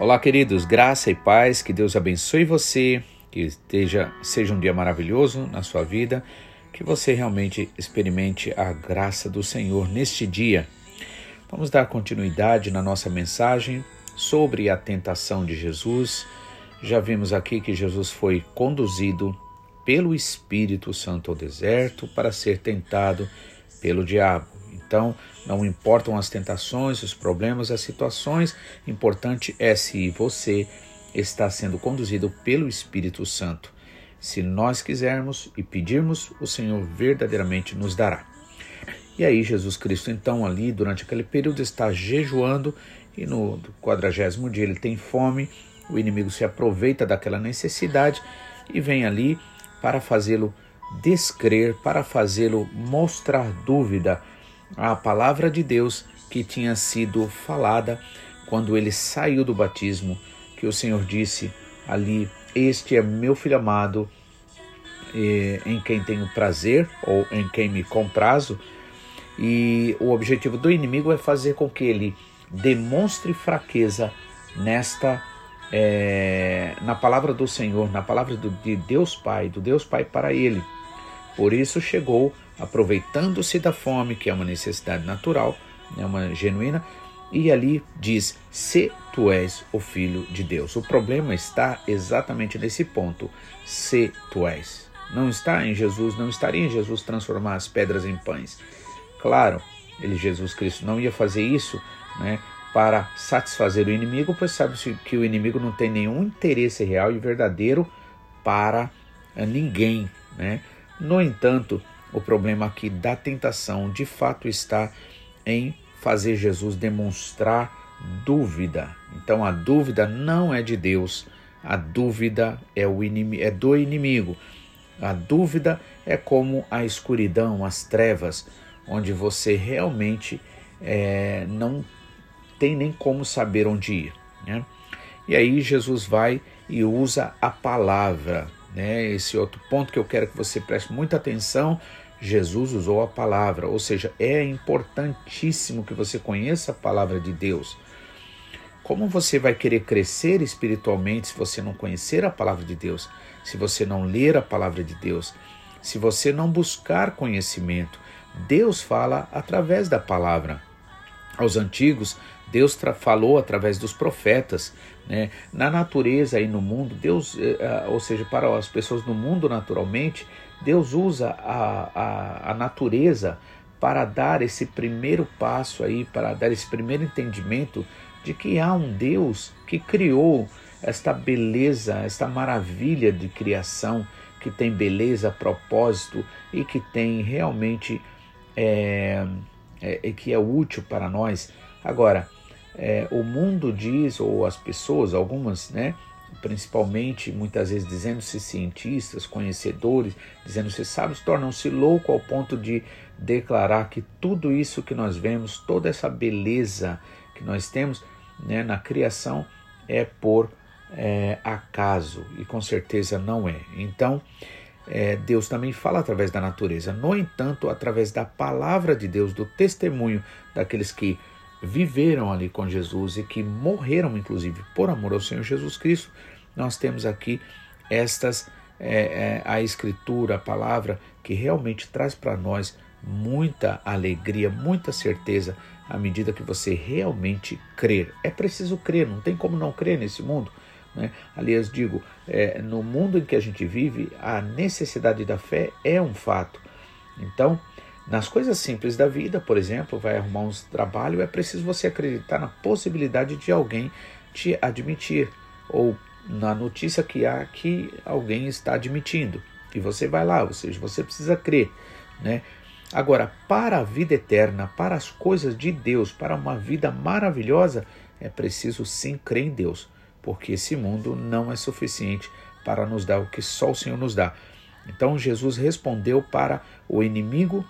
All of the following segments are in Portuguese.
Olá, queridos, graça e paz, que Deus abençoe você, que esteja, seja um dia maravilhoso na sua vida, que você realmente experimente a graça do Senhor neste dia. Vamos dar continuidade na nossa mensagem sobre a tentação de Jesus. Já vimos aqui que Jesus foi conduzido pelo Espírito Santo ao deserto para ser tentado pelo diabo. Então, não importam as tentações, os problemas, as situações, importante é se você está sendo conduzido pelo Espírito Santo. Se nós quisermos e pedirmos, o Senhor verdadeiramente nos dará. E aí Jesus Cristo então ali durante aquele período está jejuando e no quadragésimo dia ele tem fome, o inimigo se aproveita daquela necessidade e vem ali para fazê-lo descrer, para fazê-lo mostrar dúvida a palavra de Deus que tinha sido falada quando ele saiu do batismo, que o Senhor disse ali: Este é meu filho amado, em quem tenho prazer, ou em quem me comprazo. E o objetivo do inimigo é fazer com que ele demonstre fraqueza nesta é, na palavra do Senhor, na palavra do, de Deus Pai, do Deus Pai para ele. Por isso chegou aproveitando-se da fome, que é uma necessidade natural, é uma genuína, e ali diz: Se tu és o filho de Deus. O problema está exatamente nesse ponto: se tu és. Não está em Jesus, não estaria em Jesus transformar as pedras em pães. Claro, ele, Jesus Cristo, não ia fazer isso né, para satisfazer o inimigo, pois sabe que o inimigo não tem nenhum interesse real e verdadeiro para ninguém. Né? No entanto, o problema aqui da tentação de fato está em fazer Jesus demonstrar dúvida. Então a dúvida não é de Deus, a dúvida é, o é do inimigo. A dúvida é como a escuridão, as trevas, onde você realmente é, não tem nem como saber onde ir. Né? E aí Jesus vai e usa a palavra. Né? Esse outro ponto que eu quero que você preste muita atenção Jesus usou a palavra, ou seja, é importantíssimo que você conheça a palavra de Deus. Como você vai querer crescer espiritualmente se você não conhecer a palavra de Deus, se você não ler a palavra de Deus, se você não buscar conhecimento? Deus fala através da palavra. Aos antigos, Deus falou através dos profetas. Né? Na natureza e no mundo, Deus, eh, eh, ou seja, para as pessoas no mundo naturalmente, Deus usa a, a, a natureza para dar esse primeiro passo aí, para dar esse primeiro entendimento de que há um Deus que criou esta beleza, esta maravilha de criação, que tem beleza, propósito e que tem realmente é, é, que é útil para nós. Agora, é, o mundo diz, ou as pessoas, algumas, né, principalmente muitas vezes dizendo-se cientistas, conhecedores, dizendo-se sábios, tornam-se loucos ao ponto de declarar que tudo isso que nós vemos, toda essa beleza que nós temos né, na criação é por é, acaso e com certeza não é. Então, é, Deus também fala através da natureza. No entanto, através da palavra de Deus, do testemunho daqueles que viveram ali com Jesus e que morreram, inclusive, por amor ao Senhor Jesus Cristo, nós temos aqui estas, é, é, a Escritura, a palavra, que realmente traz para nós muita alegria, muita certeza à medida que você realmente crer. É preciso crer, não tem como não crer nesse mundo. Né? Aliás, digo, é, no mundo em que a gente vive, a necessidade da fé é um fato. Então, nas coisas simples da vida, por exemplo, vai arrumar um trabalho, é preciso você acreditar na possibilidade de alguém te admitir, ou na notícia que há que alguém está admitindo. E você vai lá, ou seja, você precisa crer, né? Agora, para a vida eterna, para as coisas de Deus, para uma vida maravilhosa, é preciso sim crer em Deus, porque esse mundo não é suficiente para nos dar o que só o Senhor nos dá. Então Jesus respondeu para o inimigo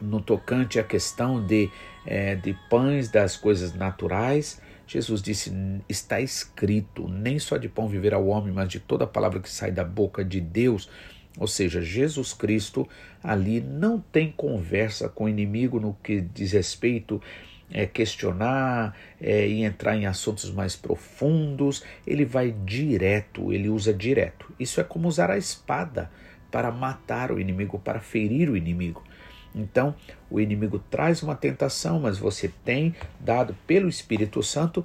no tocante à questão de, é, de pães das coisas naturais. Jesus disse: Está escrito, nem só de pão viverá o homem, mas de toda palavra que sai da boca de Deus. Ou seja, Jesus Cristo ali não tem conversa com o inimigo no que diz respeito é, questionar é, e entrar em assuntos mais profundos, ele vai direto, ele usa direto. Isso é como usar a espada para matar o inimigo, para ferir o inimigo. Então, o inimigo traz uma tentação, mas você tem dado pelo Espírito Santo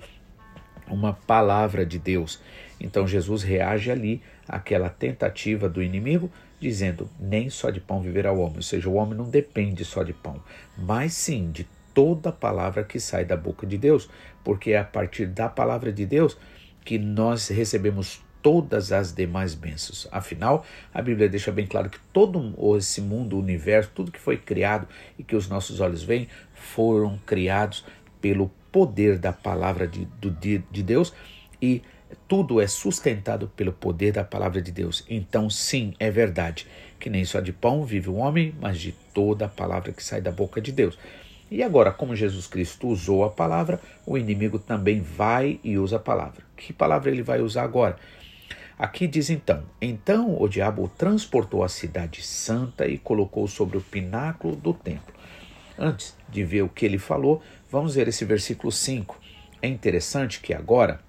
uma palavra de Deus. Então, Jesus reage ali àquela tentativa do inimigo, dizendo: Nem só de pão viverá o homem. Ou seja, o homem não depende só de pão, mas sim de toda palavra que sai da boca de Deus, porque é a partir da palavra de Deus que nós recebemos todas as demais bênçãos. Afinal, a Bíblia deixa bem claro que todo esse mundo, o universo, tudo que foi criado e que os nossos olhos veem, foram criados pelo poder da palavra de, de Deus e tudo é sustentado pelo poder da palavra de Deus. Então, sim, é verdade que nem só de pão vive o homem, mas de toda a palavra que sai da boca de Deus. E agora, como Jesus Cristo usou a palavra, o inimigo também vai e usa a palavra. Que palavra ele vai usar agora? Aqui diz então: Então o diabo transportou a cidade santa e colocou sobre o pináculo do templo. Antes de ver o que ele falou, vamos ver esse versículo 5. É interessante que agora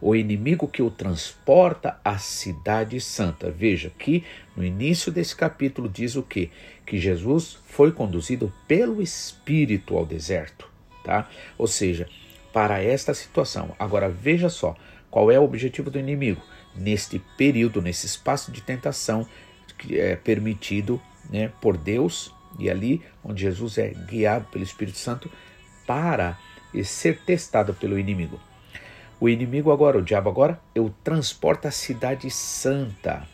o inimigo que o transporta à cidade santa. Veja que no início desse capítulo diz o que? Que Jesus foi conduzido pelo Espírito ao deserto, tá? Ou seja, para esta situação. Agora veja só, qual é o objetivo do inimigo? Neste período, nesse espaço de tentação que é permitido né, por Deus e ali onde Jesus é guiado pelo Espírito Santo para ser testado pelo inimigo. O inimigo agora, o diabo agora, eu transporta a cidade santa.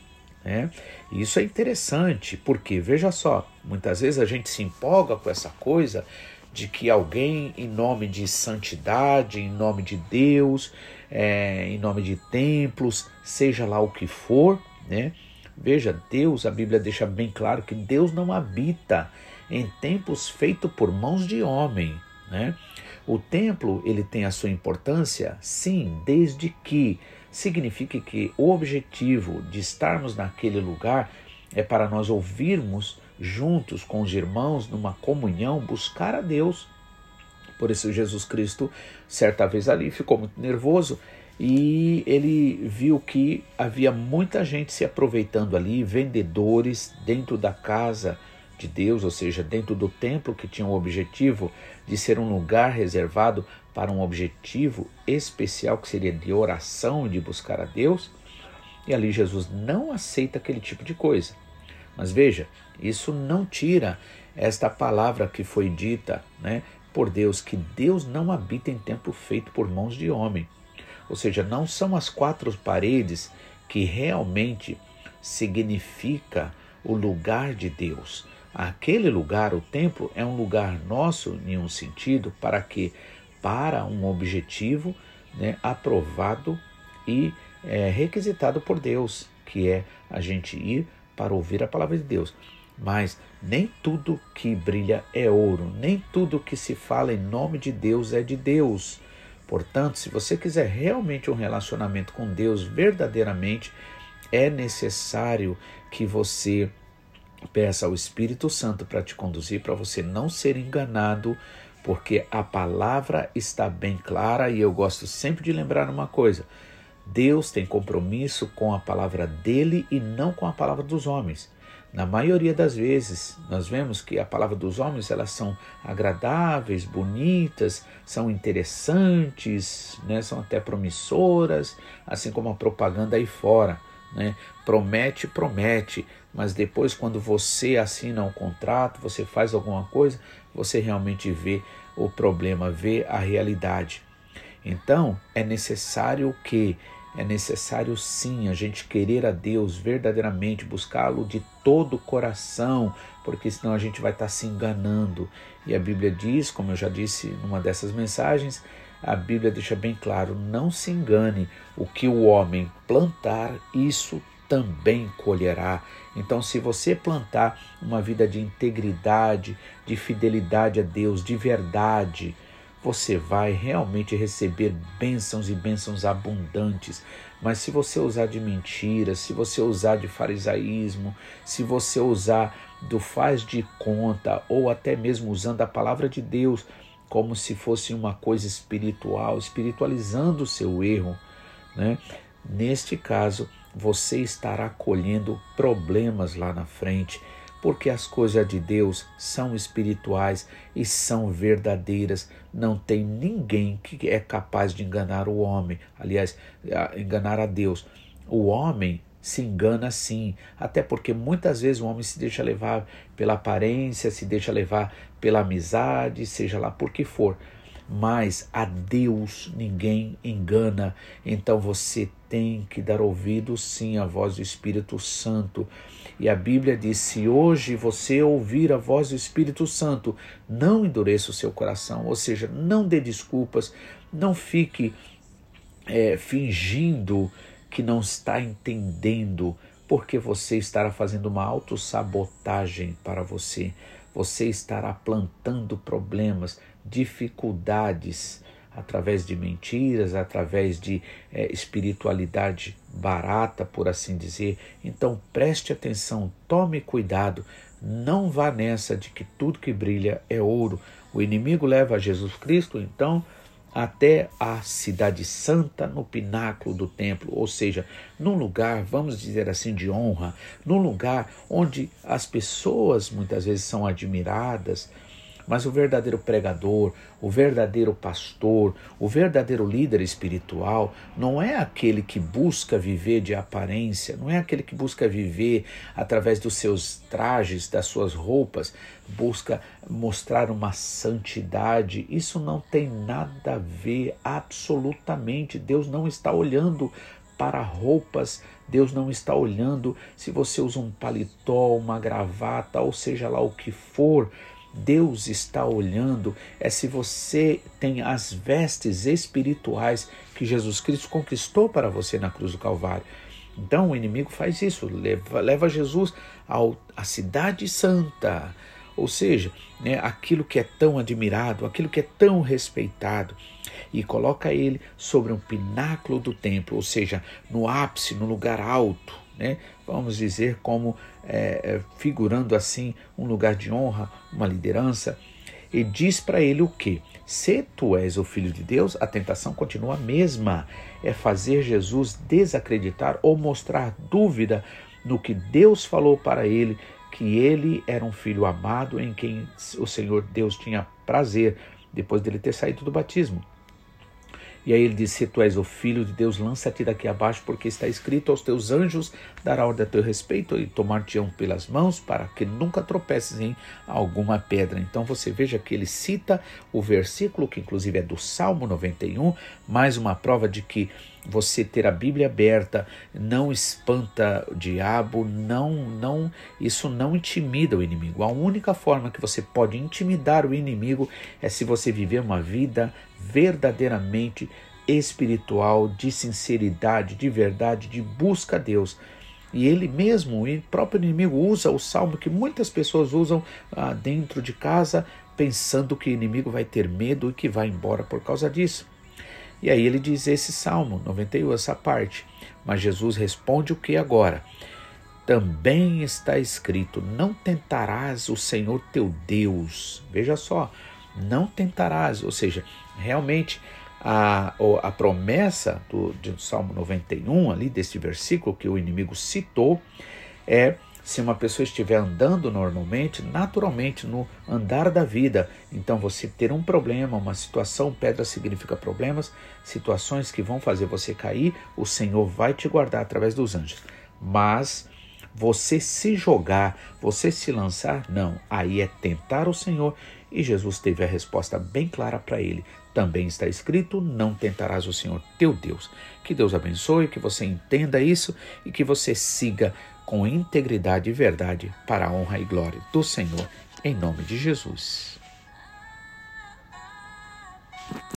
Né? Isso é interessante, porque veja só, muitas vezes a gente se empolga com essa coisa de que alguém, em nome de santidade, em nome de Deus, é, em nome de templos, seja lá o que for, né? Veja, Deus, a Bíblia deixa bem claro que Deus não habita em templos feitos por mãos de homem, né? O templo, ele tem a sua importância, sim, desde que signifique que o objetivo de estarmos naquele lugar é para nós ouvirmos juntos com os irmãos, numa comunhão, buscar a Deus. Por isso, Jesus Cristo, certa vez ali, ficou muito nervoso e ele viu que havia muita gente se aproveitando ali, vendedores dentro da casa de Deus, ou seja, dentro do templo que tinha o objetivo de ser um lugar reservado para um objetivo especial que seria de oração e de buscar a Deus. E ali Jesus não aceita aquele tipo de coisa. Mas veja, isso não tira esta palavra que foi dita né, por Deus, que Deus não habita em templo feito por mãos de homem. Ou seja, não são as quatro paredes que realmente significa o lugar de Deus. Aquele lugar, o templo, é um lugar nosso em um sentido para que para um objetivo né, aprovado e é, requisitado por Deus, que é a gente ir para ouvir a palavra de Deus. Mas nem tudo que brilha é ouro, nem tudo que se fala em nome de Deus é de Deus. Portanto, se você quiser realmente um relacionamento com Deus verdadeiramente, é necessário que você peça ao Espírito Santo para te conduzir, para você não ser enganado, porque a palavra está bem clara e eu gosto sempre de lembrar uma coisa: Deus tem compromisso com a palavra dele e não com a palavra dos homens. Na maioria das vezes, nós vemos que a palavra dos homens elas são agradáveis, bonitas, são interessantes, né? são até promissoras, assim como a propaganda aí fora. Né? Promete, promete, mas depois, quando você assina um contrato, você faz alguma coisa, você realmente vê o problema, vê a realidade. Então, é necessário que é necessário sim a gente querer a Deus verdadeiramente, buscá-lo de todo o coração, porque senão a gente vai estar se enganando. E a Bíblia diz, como eu já disse numa dessas mensagens, a Bíblia deixa bem claro: não se engane, o que o homem plantar, isso também colherá. Então, se você plantar uma vida de integridade, de fidelidade a Deus, de verdade, você vai realmente receber bênçãos e bênçãos abundantes. Mas se você usar de mentiras, se você usar de farisaísmo, se você usar do faz de conta, ou até mesmo usando a palavra de Deus como se fosse uma coisa espiritual, espiritualizando o seu erro, né? Neste caso, você estará colhendo problemas lá na frente, porque as coisas de Deus são espirituais e são verdadeiras. Não tem ninguém que é capaz de enganar o homem, aliás, enganar a Deus. O homem se engana sim, até porque muitas vezes o homem se deixa levar pela aparência, se deixa levar pela amizade, seja lá por que for. Mas a Deus ninguém engana, então você tem que dar ouvido sim à voz do Espírito Santo. E a Bíblia diz: se hoje você ouvir a voz do Espírito Santo, não endureça o seu coração, ou seja, não dê desculpas, não fique é, fingindo que não está entendendo porque você estará fazendo uma autossabotagem para você. Você estará plantando problemas, dificuldades através de mentiras, através de é, espiritualidade barata, por assim dizer. Então preste atenção, tome cuidado, não vá nessa de que tudo que brilha é ouro. O inimigo leva Jesus Cristo, então até a cidade santa no pináculo do templo, ou seja, num lugar, vamos dizer assim, de honra, num lugar onde as pessoas muitas vezes são admiradas, mas o verdadeiro pregador, o verdadeiro pastor, o verdadeiro líder espiritual não é aquele que busca viver de aparência, não é aquele que busca viver através dos seus trajes, das suas roupas, busca mostrar uma santidade. Isso não tem nada a ver, absolutamente. Deus não está olhando para roupas. Deus não está olhando se você usa um paletó, uma gravata, ou seja lá o que for. Deus está olhando é se você tem as vestes espirituais que Jesus Cristo conquistou para você na cruz do Calvário. Então o inimigo faz isso, leva, leva Jesus ao, à cidade santa, ou seja, né, aquilo que é tão admirado, aquilo que é tão respeitado, e coloca ele sobre um pináculo do templo, ou seja, no ápice, no lugar alto, né? Vamos dizer, como é, é, figurando assim um lugar de honra, uma liderança, e diz para ele o que? Se tu és o filho de Deus, a tentação continua a mesma: é fazer Jesus desacreditar ou mostrar dúvida no que Deus falou para ele, que ele era um filho amado em quem o Senhor Deus tinha prazer, depois dele ter saído do batismo. E aí ele diz: Se tu és o filho de Deus, lança-te daqui abaixo, porque está escrito: Aos teus anjos dará ordem a teu respeito e tomar-te-ão pelas mãos, para que nunca tropeces em alguma pedra. Então você veja que ele cita o versículo, que inclusive é do Salmo 91, mais uma prova de que você ter a Bíblia aberta não espanta o diabo, não, não, isso não intimida o inimigo. A única forma que você pode intimidar o inimigo é se você viver uma vida verdadeiramente espiritual, de sinceridade, de verdade, de busca a Deus. E ele mesmo, o próprio inimigo, usa o salmo que muitas pessoas usam ah, dentro de casa, pensando que o inimigo vai ter medo e que vai embora por causa disso. E aí ele diz esse salmo 91, essa parte. Mas Jesus responde o que agora? Também está escrito: Não tentarás o Senhor teu Deus. Veja só, não tentarás, ou seja, realmente a, a promessa do, do Salmo 91, ali desse versículo que o inimigo citou, é se uma pessoa estiver andando normalmente, naturalmente no andar da vida, então você ter um problema, uma situação, pedra significa problemas, situações que vão fazer você cair, o Senhor vai te guardar através dos anjos. Mas você se jogar, você se lançar, não. Aí é tentar o Senhor e Jesus teve a resposta bem clara para ele. Também está escrito: Não tentarás o Senhor teu Deus. Que Deus abençoe, que você entenda isso e que você siga com integridade e verdade para a honra e glória do Senhor, em nome de Jesus.